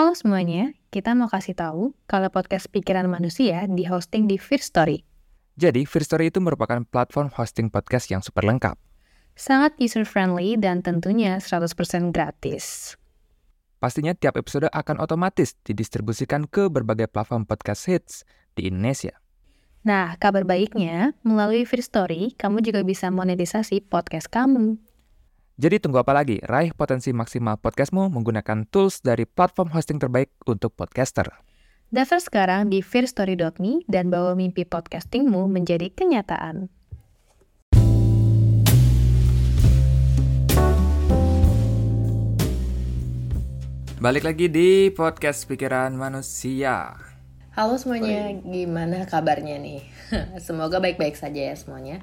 Halo semuanya, kita mau kasih tahu kalau podcast Pikiran Manusia di hosting di First Story. Jadi, First Story itu merupakan platform hosting podcast yang super lengkap. Sangat user-friendly dan tentunya 100% gratis. Pastinya tiap episode akan otomatis didistribusikan ke berbagai platform podcast hits di Indonesia. Nah, kabar baiknya, melalui First Story, kamu juga bisa monetisasi podcast kamu. Jadi tunggu apa lagi? Raih potensi maksimal podcastmu menggunakan tools dari platform hosting terbaik untuk podcaster. Daftar sekarang di fearstory.me dan bawa mimpi podcastingmu menjadi kenyataan. Balik lagi di podcast Pikiran Manusia. Halo semuanya, gimana kabarnya nih? Semoga baik-baik saja ya semuanya.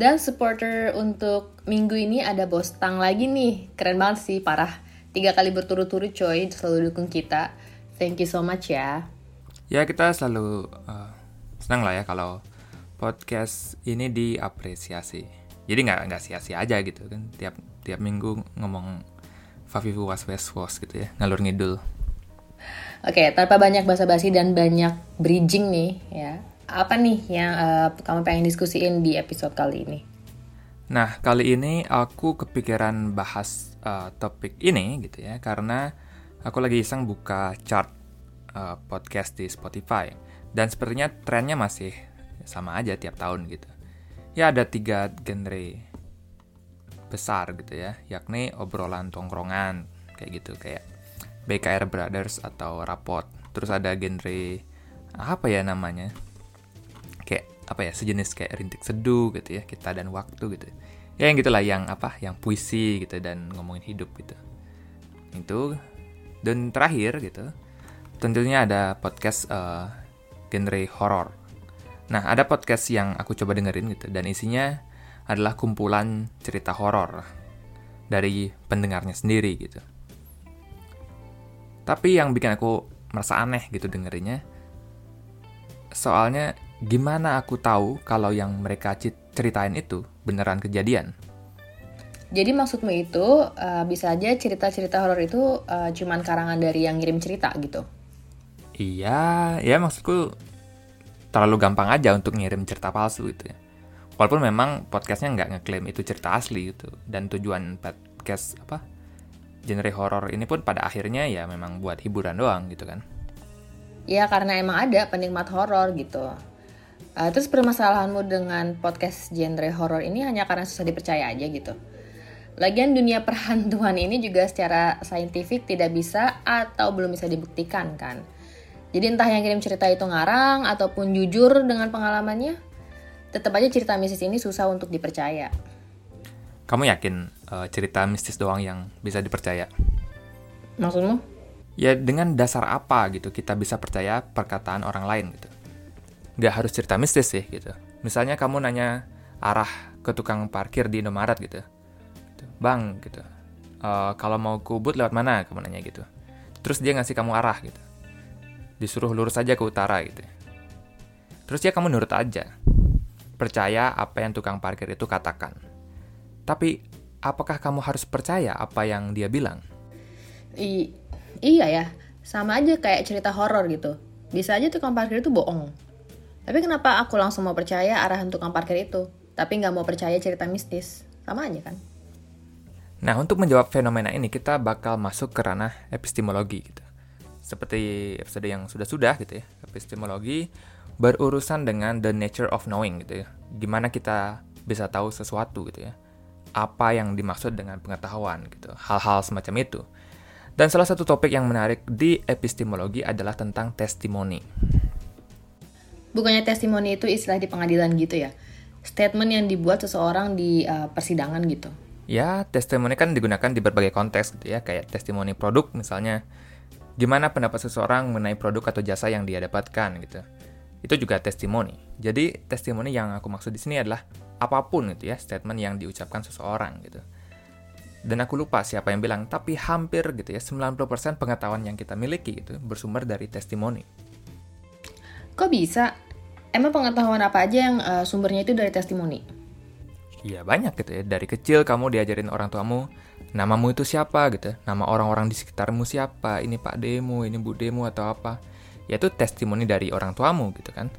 Dan supporter untuk minggu ini ada Bos Tang lagi nih. Keren banget sih, parah. Tiga kali berturut-turut coy, selalu dukung kita. Thank you so much ya. Ya kita selalu uh, senang lah ya kalau podcast ini diapresiasi. Jadi nggak nggak sia-sia aja gitu kan. Tiap tiap minggu ngomong Fafifu was was was gitu ya, ngalur ngidul. Oke, tanpa banyak basa-basi dan banyak bridging nih ya apa nih yang uh, kamu pengen diskusiin di episode kali ini? Nah, kali ini aku kepikiran bahas uh, topik ini gitu ya, karena aku lagi iseng buka chart uh, podcast di Spotify. Dan sepertinya trennya masih sama aja tiap tahun gitu. Ya ada tiga genre besar gitu ya, yakni obrolan tongkrongan, kayak gitu, kayak BKR Brothers atau Rapot. Terus ada genre apa ya namanya? Apa ya sejenis kayak rintik seduh gitu ya kita dan waktu gitu. Ya yang gitulah yang apa yang puisi gitu dan ngomongin hidup gitu. Itu. Dan terakhir gitu tentunya ada podcast uh, genre horror. Nah ada podcast yang aku coba dengerin gitu dan isinya adalah kumpulan cerita horor dari pendengarnya sendiri gitu. Tapi yang bikin aku merasa aneh gitu dengerinnya soalnya gimana aku tahu kalau yang mereka ceritain itu beneran kejadian? Jadi maksudmu itu uh, bisa aja cerita-cerita horor itu uh, cuman karangan dari yang ngirim cerita gitu? Iya, ya maksudku terlalu gampang aja untuk ngirim cerita palsu gitu ya. Walaupun memang podcastnya nggak ngeklaim itu cerita asli gitu. Dan tujuan podcast apa genre horor ini pun pada akhirnya ya memang buat hiburan doang gitu kan. Ya karena emang ada penikmat horor gitu. Uh, terus permasalahanmu dengan podcast genre horror ini hanya karena susah dipercaya aja gitu. Lagian dunia perhantuan ini juga secara saintifik tidak bisa atau belum bisa dibuktikan kan. Jadi entah yang kirim cerita itu ngarang ataupun jujur dengan pengalamannya, tetap aja cerita mistis ini susah untuk dipercaya. Kamu yakin uh, cerita mistis doang yang bisa dipercaya? Maksudmu? Ya dengan dasar apa gitu kita bisa percaya perkataan orang lain gitu nggak harus cerita mistis sih gitu. Misalnya kamu nanya arah ke tukang parkir di Indomaret gitu. gitu. Bang gitu. Uh, kalau mau ke Ubud lewat mana? Kamu nanya gitu. Terus dia ngasih kamu arah gitu. Disuruh lurus aja ke utara gitu. Terus ya kamu nurut aja. Percaya apa yang tukang parkir itu katakan. Tapi apakah kamu harus percaya apa yang dia bilang? I iya ya, sama aja kayak cerita horor gitu. Bisa aja tukang parkir itu bohong. Tapi kenapa aku langsung mau percaya arahan tukang parkir itu, tapi nggak mau percaya cerita mistis? Sama aja kan? Nah, untuk menjawab fenomena ini, kita bakal masuk ke ranah epistemologi gitu. Seperti episode yang sudah-sudah gitu ya, epistemologi berurusan dengan the nature of knowing gitu ya. Gimana kita bisa tahu sesuatu gitu ya. Apa yang dimaksud dengan pengetahuan gitu. Hal-hal semacam itu. Dan salah satu topik yang menarik di epistemologi adalah tentang testimoni. Bukannya testimoni itu istilah di pengadilan gitu ya? Statement yang dibuat seseorang di uh, persidangan gitu. Ya, testimoni kan digunakan di berbagai konteks gitu ya, kayak testimoni produk misalnya. Gimana pendapat seseorang mengenai produk atau jasa yang dia dapatkan gitu. Itu juga testimoni. Jadi, testimoni yang aku maksud di sini adalah apa pun gitu ya, statement yang diucapkan seseorang gitu. Dan aku lupa siapa yang bilang, tapi hampir gitu ya, 90% pengetahuan yang kita miliki gitu bersumber dari testimoni. Kok bisa? Emang pengetahuan apa aja yang uh, sumbernya itu dari testimoni? Iya banyak gitu ya. Dari kecil kamu diajarin orang tuamu namamu itu siapa gitu, nama orang-orang di sekitarmu siapa, ini Pak Demo, ini Bu Demo atau apa. Yaitu testimoni dari orang tuamu gitu kan.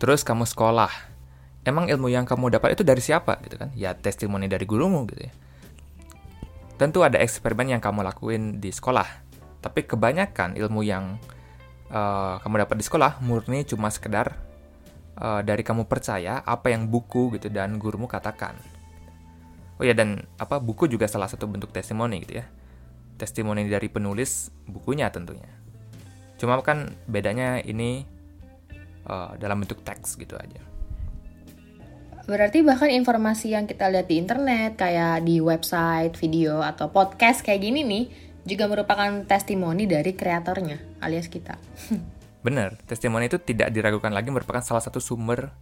Terus kamu sekolah. Emang ilmu yang kamu dapat itu dari siapa gitu kan? Ya testimoni dari gurumu gitu ya. Tentu ada eksperimen yang kamu lakuin di sekolah. Tapi kebanyakan ilmu yang uh, kamu dapat di sekolah murni cuma sekedar uh, dari kamu percaya apa yang buku gitu dan gurumu katakan. Oh ya dan apa buku juga salah satu bentuk testimoni gitu ya. Testimoni dari penulis bukunya tentunya. Cuma kan bedanya ini uh, dalam bentuk teks gitu aja. Berarti bahkan informasi yang kita lihat di internet, kayak di website, video, atau podcast kayak gini nih, juga merupakan testimoni dari kreatornya, alias kita. Benar, testimoni itu tidak diragukan lagi merupakan salah satu sumber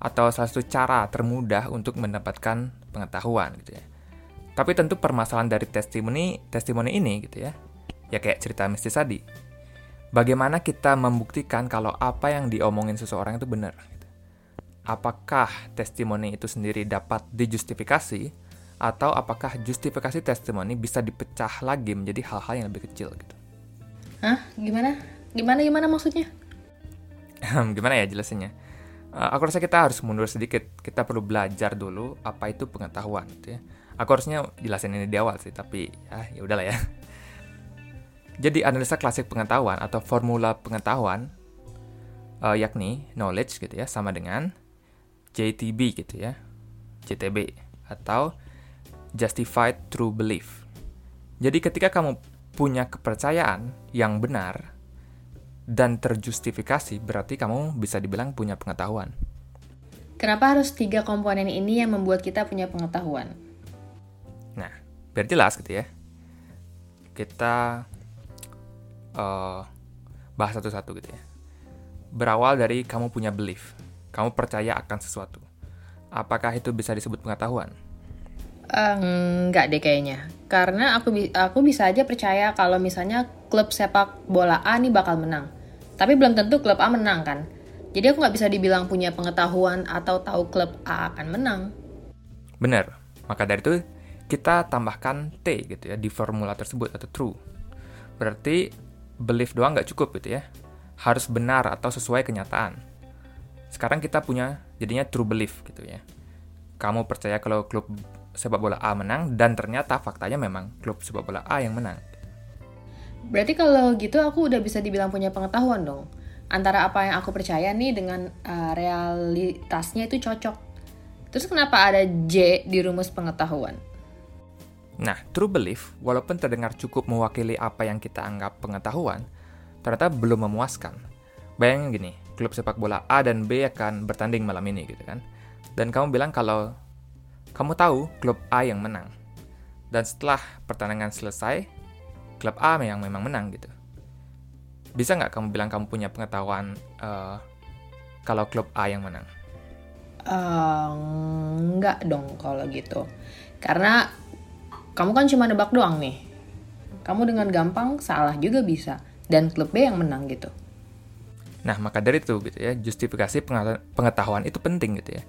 atau salah satu cara termudah untuk mendapatkan pengetahuan gitu ya. Tapi tentu permasalahan dari testimoni testimoni ini gitu ya. Ya kayak cerita mistis tadi bagaimana kita membuktikan kalau apa yang diomongin seseorang itu benar? Gitu. Apakah testimoni itu sendiri dapat dijustifikasi, atau apakah justifikasi testimoni bisa dipecah lagi menjadi hal-hal yang lebih kecil gitu? Hah? Gimana? Gimana gimana maksudnya? gimana ya jelasinnya? Uh, aku rasa kita harus mundur sedikit. Kita perlu belajar dulu apa itu pengetahuan gitu ya. Aku harusnya jelasin ini di awal sih, tapi ah, ya udahlah ya. Jadi analisa klasik pengetahuan atau formula pengetahuan uh, yakni knowledge gitu ya sama dengan JTB gitu ya. JTB atau justified true belief. Jadi ketika kamu punya kepercayaan yang benar dan terjustifikasi berarti kamu bisa dibilang punya pengetahuan. Kenapa harus tiga komponen ini yang membuat kita punya pengetahuan? Nah, biar jelas gitu ya. Kita uh, bahas satu-satu gitu ya. Berawal dari kamu punya belief, kamu percaya akan sesuatu. Apakah itu bisa disebut pengetahuan? Uh, enggak deh kayaknya. Karena aku aku bisa aja percaya kalau misalnya klub sepak bola A nih bakal menang. Tapi belum tentu klub A menang kan. Jadi aku nggak bisa dibilang punya pengetahuan atau tahu klub A akan menang. Benar. Maka dari itu kita tambahkan T gitu ya di formula tersebut atau true. Berarti belief doang nggak cukup gitu ya. Harus benar atau sesuai kenyataan. Sekarang kita punya jadinya true belief gitu ya. Kamu percaya kalau klub sepak bola A menang dan ternyata faktanya memang klub sepak bola A yang menang. Berarti kalau gitu aku udah bisa dibilang punya pengetahuan dong. Antara apa yang aku percaya nih dengan uh, realitasnya itu cocok. Terus kenapa ada J di rumus pengetahuan? Nah, true belief, walaupun terdengar cukup mewakili apa yang kita anggap pengetahuan, ternyata belum memuaskan. Bayangin gini, klub sepak bola A dan B akan bertanding malam ini gitu kan. Dan kamu bilang kalau kamu tahu klub A yang menang. Dan setelah pertandingan selesai, klub A yang memang menang gitu. Bisa nggak kamu bilang kamu punya pengetahuan uh, kalau klub A yang menang? Uh, enggak dong kalau gitu. Karena kamu kan cuma nebak doang nih. Kamu dengan gampang salah juga bisa. Dan klub B yang menang gitu. Nah, maka dari itu gitu ya, justifikasi pengetahuan itu penting gitu ya.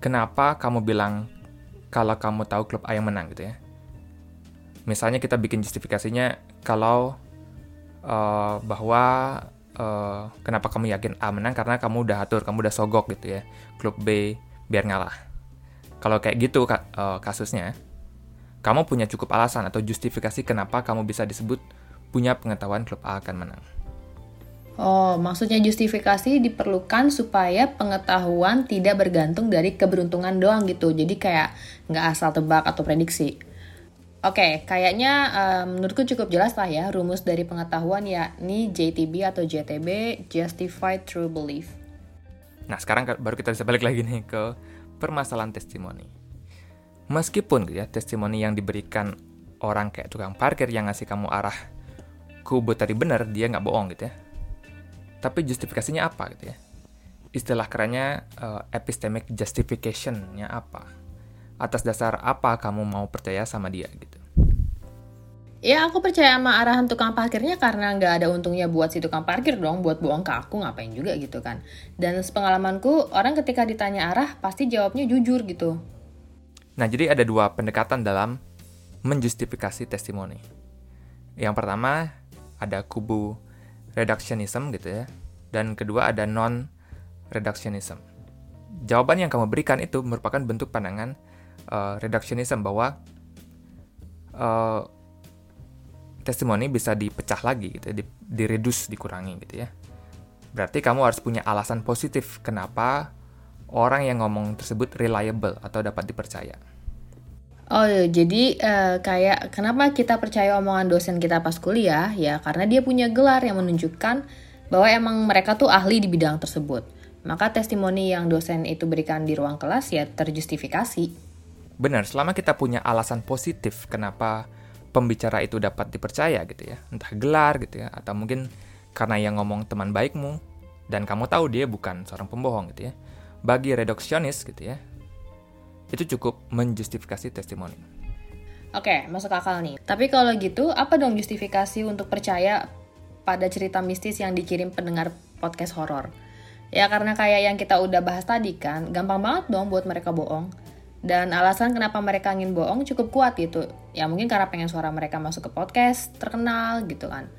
Kenapa kamu bilang kalau kamu tahu klub A yang menang gitu ya? Misalnya kita bikin justifikasinya kalau uh, bahwa uh, kenapa kamu yakin A menang karena kamu udah atur, kamu udah sogok gitu ya. Klub B biar ngalah. Kalau kayak gitu uh, kasusnya, kamu punya cukup alasan atau justifikasi kenapa kamu bisa disebut punya pengetahuan klub A akan menang. Oh, maksudnya justifikasi diperlukan supaya pengetahuan tidak bergantung dari keberuntungan doang gitu. Jadi kayak nggak asal tebak atau prediksi. Oke, okay, kayaknya um, menurutku cukup jelas lah ya rumus dari pengetahuan yakni JTB atau JTB, Justified True Belief. Nah, sekarang baru kita bisa balik lagi nih ke permasalahan testimoni. Meskipun ya, testimoni yang diberikan orang kayak tukang parkir yang ngasih kamu arah kubu tadi benar, dia nggak bohong gitu ya. Tapi justifikasinya apa gitu ya? Istilah kerennya uh, epistemic justification-nya apa? Atas dasar apa kamu mau percaya sama dia gitu? Ya aku percaya sama arahan tukang parkirnya karena nggak ada untungnya buat si tukang parkir dong, buat bohong ke aku ngapain juga gitu kan. Dan sepengalamanku, orang ketika ditanya arah pasti jawabnya jujur gitu Nah, jadi ada dua pendekatan dalam menjustifikasi testimoni. Yang pertama ada kubu reductionism gitu ya, dan kedua ada non reductionism. Jawaban yang kamu berikan itu merupakan bentuk pandangan uh, reductionism bahwa uh, testimoni bisa dipecah lagi gitu, ya, di, diredus, dikurangi gitu ya. Berarti kamu harus punya alasan positif kenapa orang yang ngomong tersebut reliable atau dapat dipercaya. Oh, iya, jadi uh, kayak kenapa kita percaya omongan dosen kita pas kuliah? Ya, karena dia punya gelar yang menunjukkan bahwa emang mereka tuh ahli di bidang tersebut. Maka testimoni yang dosen itu berikan di ruang kelas ya terjustifikasi. Benar, selama kita punya alasan positif kenapa pembicara itu dapat dipercaya gitu ya. Entah gelar gitu ya, atau mungkin karena yang ngomong teman baikmu, dan kamu tahu dia bukan seorang pembohong gitu ya. Bagi reduksionis gitu ya, itu cukup menjustifikasi testimoni. Oke, masuk akal nih. Tapi kalau gitu, apa dong justifikasi untuk percaya pada cerita mistis yang dikirim pendengar podcast horor? Ya karena kayak yang kita udah bahas tadi kan, gampang banget dong buat mereka bohong. Dan alasan kenapa mereka ingin bohong cukup kuat gitu. Ya mungkin karena pengen suara mereka masuk ke podcast, terkenal gitu kan.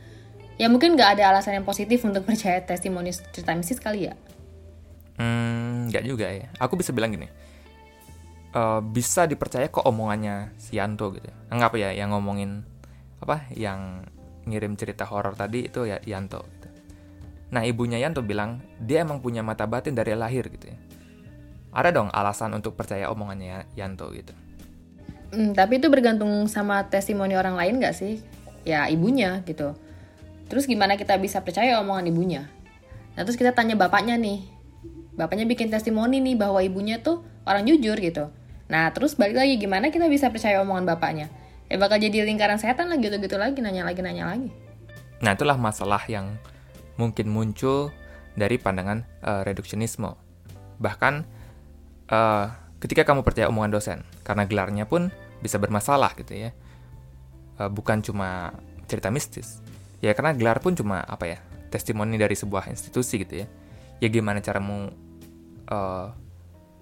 Ya mungkin nggak ada alasan yang positif untuk percaya testimoni cerita mistis kali ya. Hmm, nggak juga ya. Aku bisa bilang gini uh, bisa dipercaya kok omongannya si Yanto gitu. Anggap ya yang ngomongin apa yang ngirim cerita horor tadi itu ya Yanto gitu. Nah, ibunya Yanto bilang dia emang punya mata batin dari lahir gitu ya. Ada dong alasan untuk percaya omongannya Yanto gitu. Hmm, tapi itu bergantung sama testimoni orang lain gak sih? Ya ibunya gitu. Terus gimana kita bisa percaya omongan ibunya? Nah terus kita tanya bapaknya nih. Bapaknya bikin testimoni nih bahwa ibunya tuh orang jujur gitu. Nah, terus balik lagi gimana kita bisa percaya omongan bapaknya? Ya bakal jadi lingkaran setan lah gitu-gitu lagi, nanya lagi, nanya lagi. Nah, itulah masalah yang mungkin muncul dari pandangan uh, reduksionisme. Bahkan uh, ketika kamu percaya omongan dosen, karena gelarnya pun bisa bermasalah gitu ya. Uh, bukan cuma cerita mistis. Ya karena gelar pun cuma apa ya, testimoni dari sebuah institusi gitu ya. Ya gimana caramu uh,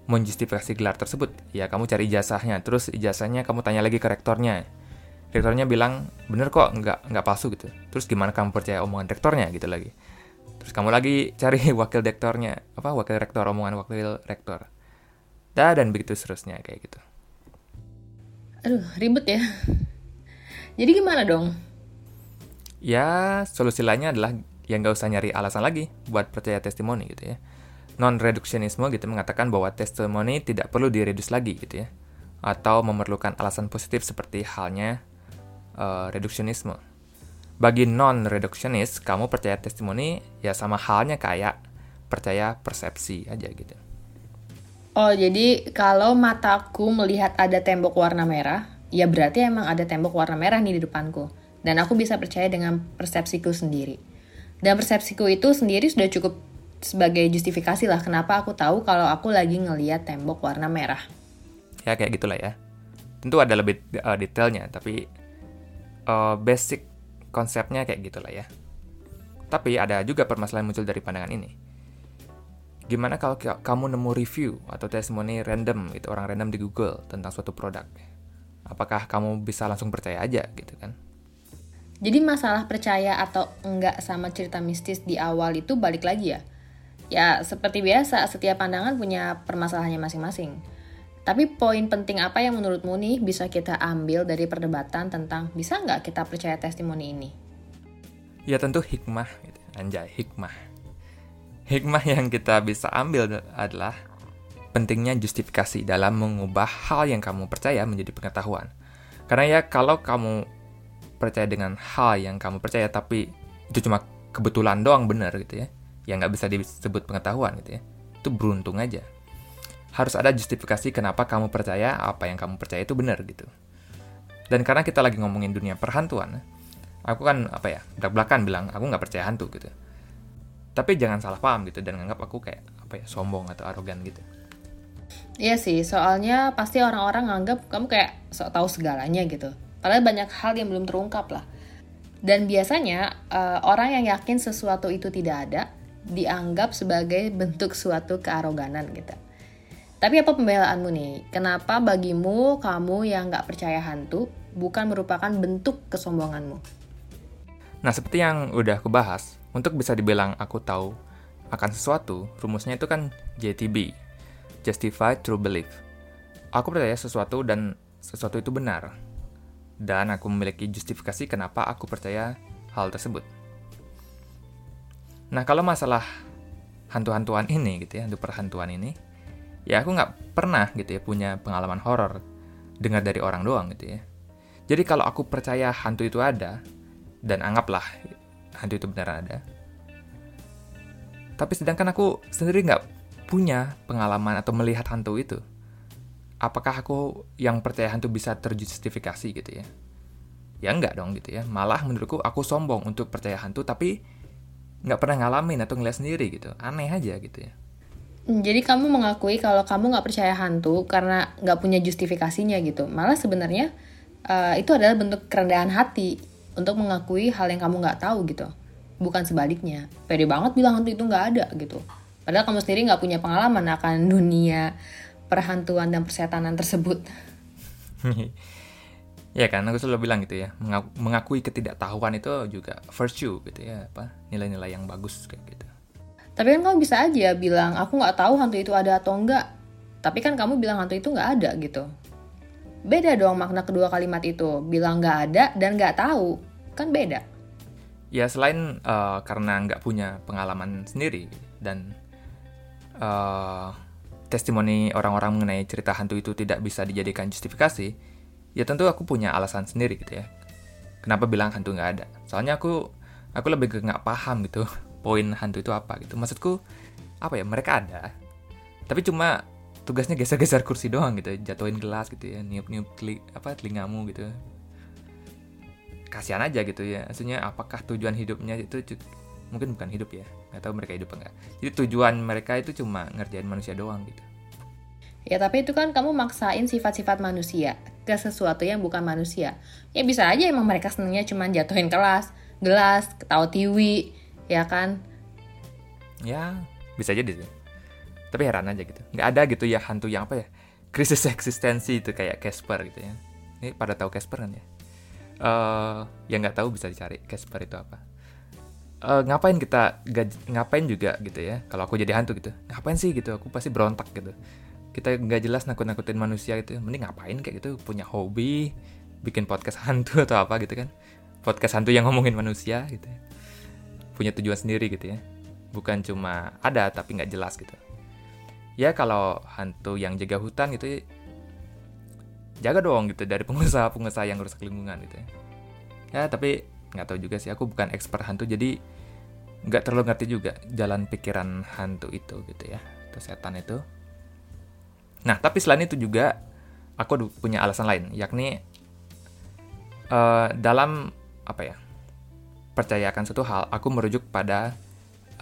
menjustifikasi gelar tersebut? Ya kamu cari ijazahnya, terus ijazahnya kamu tanya lagi ke rektornya. Rektornya bilang, bener kok, nggak, nggak palsu gitu. Terus gimana kamu percaya omongan rektornya gitu lagi. Terus kamu lagi cari wakil rektornya, apa wakil rektor, omongan wakil rektor. Dah, dan begitu seterusnya kayak gitu. Aduh, ribet ya. Jadi gimana dong? Ya, solusi lainnya adalah yang nggak usah nyari alasan lagi buat percaya testimoni gitu ya non-reduksionisme gitu mengatakan bahwa testimoni tidak perlu diredus lagi gitu ya atau memerlukan alasan positif seperti halnya uh, reduksionisme. Bagi non-reduksionis, kamu percaya testimoni ya sama halnya kayak percaya persepsi aja gitu. Oh, jadi kalau mataku melihat ada tembok warna merah, ya berarti emang ada tembok warna merah nih di depanku. Dan aku bisa percaya dengan persepsiku sendiri. Dan persepsiku itu sendiri sudah cukup sebagai justifikasi lah kenapa aku tahu kalau aku lagi ngeliat tembok warna merah. Ya kayak gitulah ya. Tentu ada lebih uh, detailnya, tapi uh, basic konsepnya kayak gitulah ya. Tapi ada juga permasalahan muncul dari pandangan ini. Gimana kalau kamu nemu review atau testimoni random itu orang random di Google tentang suatu produk? Apakah kamu bisa langsung percaya aja gitu kan? Jadi masalah percaya atau enggak sama cerita mistis di awal itu balik lagi ya Ya, seperti biasa, setiap pandangan punya permasalahannya masing-masing. Tapi poin penting apa yang menurutmu nih bisa kita ambil dari perdebatan tentang bisa nggak kita percaya testimoni ini? Ya tentu hikmah, gitu. anjay hikmah. Hikmah yang kita bisa ambil adalah pentingnya justifikasi dalam mengubah hal yang kamu percaya menjadi pengetahuan. Karena ya kalau kamu percaya dengan hal yang kamu percaya tapi itu cuma kebetulan doang benar gitu ya yang nggak bisa disebut pengetahuan gitu ya. Itu beruntung aja. Harus ada justifikasi kenapa kamu percaya apa yang kamu percaya itu benar gitu. Dan karena kita lagi ngomongin dunia perhantuan, aku kan apa ya belak belakan bilang aku nggak percaya hantu gitu. Tapi jangan salah paham gitu dan nganggap aku kayak apa ya sombong atau arogan gitu. Iya sih, soalnya pasti orang-orang nganggap kamu kayak sok tahu segalanya gitu. Padahal banyak hal yang belum terungkap lah. Dan biasanya uh, orang yang yakin sesuatu itu tidak ada dianggap sebagai bentuk suatu kearoganan gitu. Tapi apa pembelaanmu nih? Kenapa bagimu kamu yang nggak percaya hantu bukan merupakan bentuk kesombonganmu? Nah, seperti yang udah aku bahas, untuk bisa dibilang aku tahu akan sesuatu, rumusnya itu kan JTB, Justified True Belief. Aku percaya sesuatu dan sesuatu itu benar. Dan aku memiliki justifikasi kenapa aku percaya hal tersebut. Nah, kalau masalah hantu-hantuan ini gitu ya, hantu perhantuan ini, ya aku nggak pernah gitu ya punya pengalaman horor dengar dari orang doang gitu ya. Jadi kalau aku percaya hantu itu ada, dan anggaplah hantu itu benar ada, tapi sedangkan aku sendiri nggak punya pengalaman atau melihat hantu itu, apakah aku yang percaya hantu bisa terjustifikasi gitu ya? Ya enggak dong gitu ya. Malah menurutku aku sombong untuk percaya hantu tapi nggak pernah ngalamin atau ngeliat sendiri gitu. Aneh aja gitu ya. Jadi kamu mengakui kalau kamu nggak percaya hantu karena nggak punya justifikasinya gitu. Malah sebenarnya uh, itu adalah bentuk kerendahan hati untuk mengakui hal yang kamu nggak tahu gitu. Bukan sebaliknya. Pede banget bilang hantu itu nggak ada gitu. Padahal kamu sendiri nggak punya pengalaman akan dunia perhantuan dan persetanan tersebut ya kan aku selalu bilang gitu ya mengakui ketidaktahuan itu juga virtue gitu ya apa nilai-nilai yang bagus kayak gitu. Tapi kan kamu bisa aja bilang aku nggak tahu hantu itu ada atau enggak tapi kan kamu bilang hantu itu nggak ada gitu. Beda dong makna kedua kalimat itu bilang nggak ada dan nggak tahu kan beda. Ya selain uh, karena nggak punya pengalaman sendiri dan uh, testimoni orang-orang mengenai cerita hantu itu tidak bisa dijadikan justifikasi ya tentu aku punya alasan sendiri gitu ya. Kenapa bilang hantu nggak ada? Soalnya aku aku lebih ke nggak paham gitu poin hantu itu apa gitu. Maksudku apa ya mereka ada tapi cuma tugasnya geser-geser kursi doang gitu jatuhin gelas gitu ya niup-niup teli, apa telingamu gitu. Kasihan aja gitu ya. Maksudnya apakah tujuan hidupnya itu mungkin bukan hidup ya. Nggak tahu mereka hidup enggak jadi tujuan mereka itu cuma ngerjain manusia doang gitu. Ya tapi itu kan kamu maksain sifat-sifat manusia ke sesuatu yang bukan manusia. Ya bisa aja emang mereka senengnya cuma jatuhin kelas, gelas, ketawa tiwi, ya kan? Ya, bisa jadi sih. Tapi heran aja gitu. Nggak ada gitu ya hantu yang apa ya? Krisis eksistensi itu kayak Casper gitu ya. Ini pada tahu Casper kan ya? Uh, yang nggak tahu bisa dicari Casper itu apa. Uh, ngapain kita ngapain juga gitu ya kalau aku jadi hantu gitu ngapain sih gitu aku pasti berontak gitu kita nggak jelas nakut-nakutin manusia gitu. Mending ngapain kayak gitu? Punya hobi bikin podcast hantu atau apa gitu kan? Podcast hantu yang ngomongin manusia gitu. Ya. punya tujuan sendiri gitu ya. Bukan cuma ada tapi nggak jelas gitu. Ya kalau hantu yang jaga hutan gitu ya, jaga dong gitu dari pengusaha-pengusaha yang rusak lingkungan gitu ya. Ya tapi nggak tahu juga sih. Aku bukan expert hantu jadi nggak terlalu ngerti juga jalan pikiran hantu itu gitu ya atau setan itu Nah, tapi selain itu juga aku punya alasan lain, yakni uh, dalam apa ya? Percaya akan suatu hal, aku merujuk pada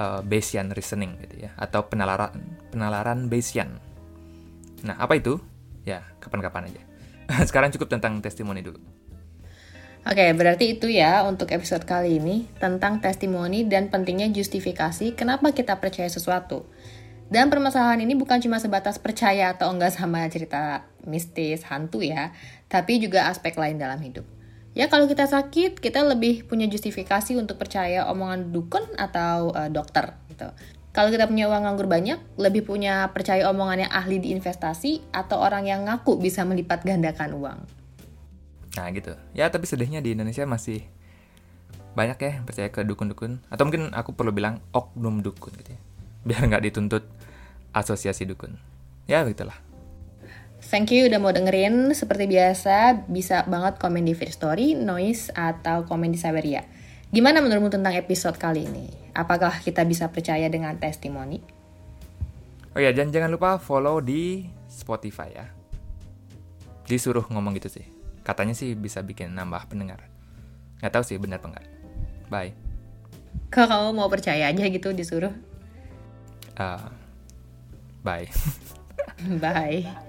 uh, Bayesian reasoning gitu ya, atau penalaran penalaran Bayesian. Nah, apa itu? Ya, kapan-kapan aja. Sekarang cukup tentang testimoni dulu. Oke, berarti itu ya untuk episode kali ini tentang testimoni dan pentingnya justifikasi kenapa kita percaya sesuatu. Dan permasalahan ini bukan cuma sebatas percaya atau enggak sama cerita mistis, hantu ya, tapi juga aspek lain dalam hidup. Ya kalau kita sakit, kita lebih punya justifikasi untuk percaya omongan dukun atau uh, dokter gitu. Kalau kita punya uang nganggur banyak, lebih punya percaya omongannya ahli di investasi atau orang yang ngaku bisa melipat gandakan uang. Nah gitu. Ya tapi sedihnya di Indonesia masih banyak ya percaya ke dukun-dukun. Atau mungkin aku perlu bilang oknum dukun gitu ya biar nggak dituntut asosiasi dukun. Ya begitulah. Thank you udah mau dengerin. Seperti biasa, bisa banget komen di Feed Story, Noise, atau komen di Saberia. Gimana menurutmu tentang episode kali ini? Apakah kita bisa percaya dengan testimoni? Oh ya, dan jangan lupa follow di Spotify ya. Disuruh ngomong gitu sih. Katanya sih bisa bikin nambah pendengar. Nggak tahu sih benar apa enggak. Bye. Kalau kamu mau percaya aja gitu disuruh. Uh, bye. bye.